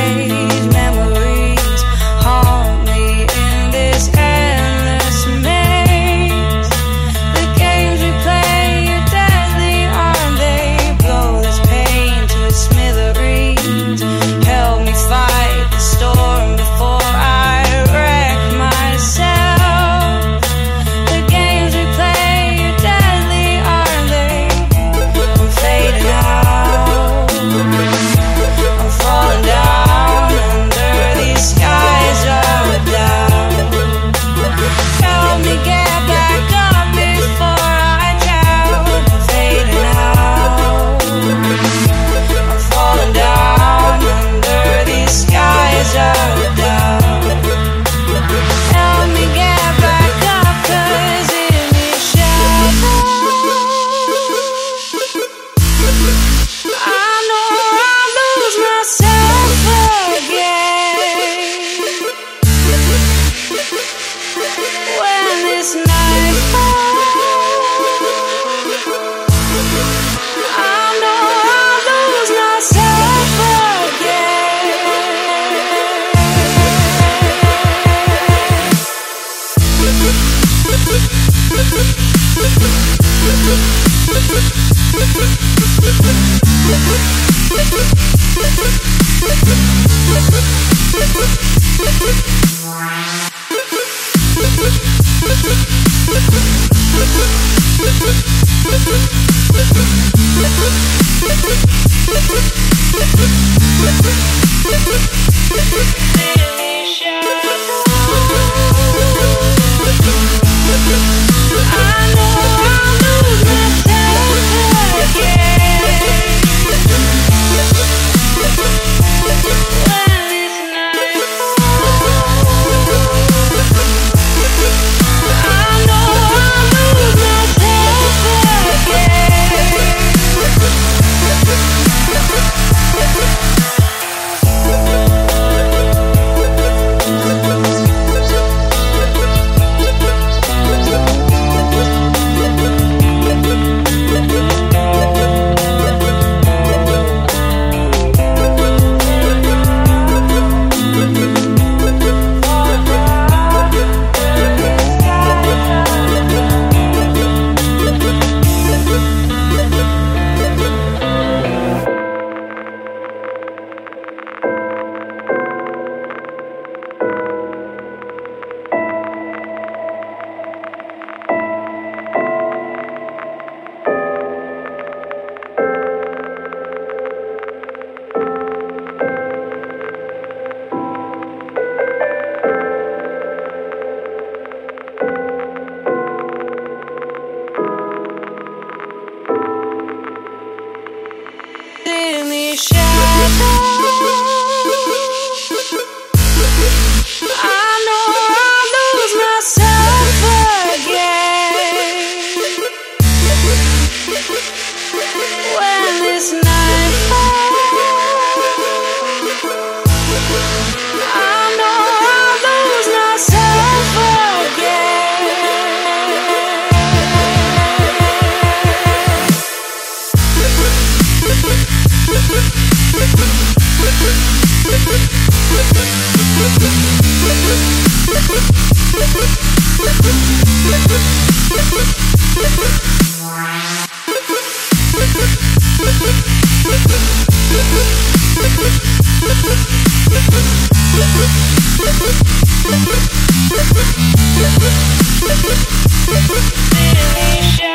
way. this night. I know I'll lose myself again. share. Finish